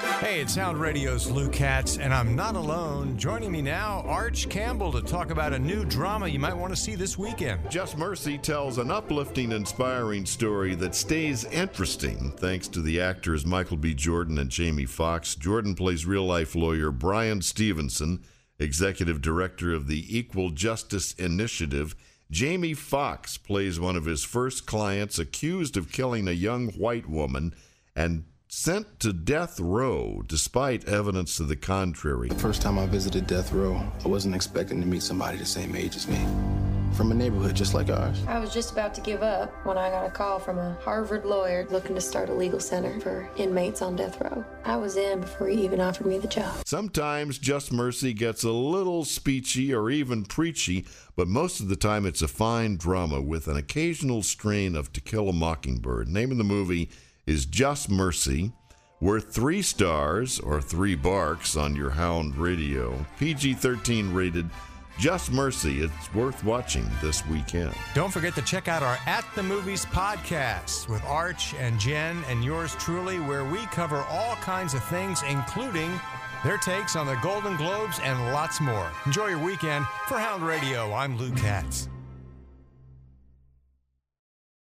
Hey, it's Hound Radio's Lou Katz, and I'm not alone. Joining me now, Arch Campbell, to talk about a new drama you might want to see this weekend. Just Mercy tells an uplifting, inspiring story that stays interesting thanks to the actors Michael B. Jordan and Jamie Foxx. Jordan plays real life lawyer Bryan Stevenson, executive director of the Equal Justice Initiative. Jamie Foxx plays one of his first clients accused of killing a young white woman and sent to death row despite evidence to the contrary. The first time I visited death row, I wasn't expecting to meet somebody the same age as me. From a neighborhood just like ours. I was just about to give up when I got a call from a Harvard lawyer looking to start a legal center for inmates on death row. I was in before he even offered me the job. Sometimes Just Mercy gets a little speechy or even preachy, but most of the time it's a fine drama with an occasional strain of To Kill a Mockingbird. Name of the movie is Just Mercy. Worth three stars or three barks on your Hound radio. PG 13 rated. Just Mercy. It's worth watching this weekend. Don't forget to check out our At the Movies podcast with Arch and Jen and yours truly, where we cover all kinds of things, including their takes on the Golden Globes and lots more. Enjoy your weekend. For Hound Radio, I'm Lou Katz.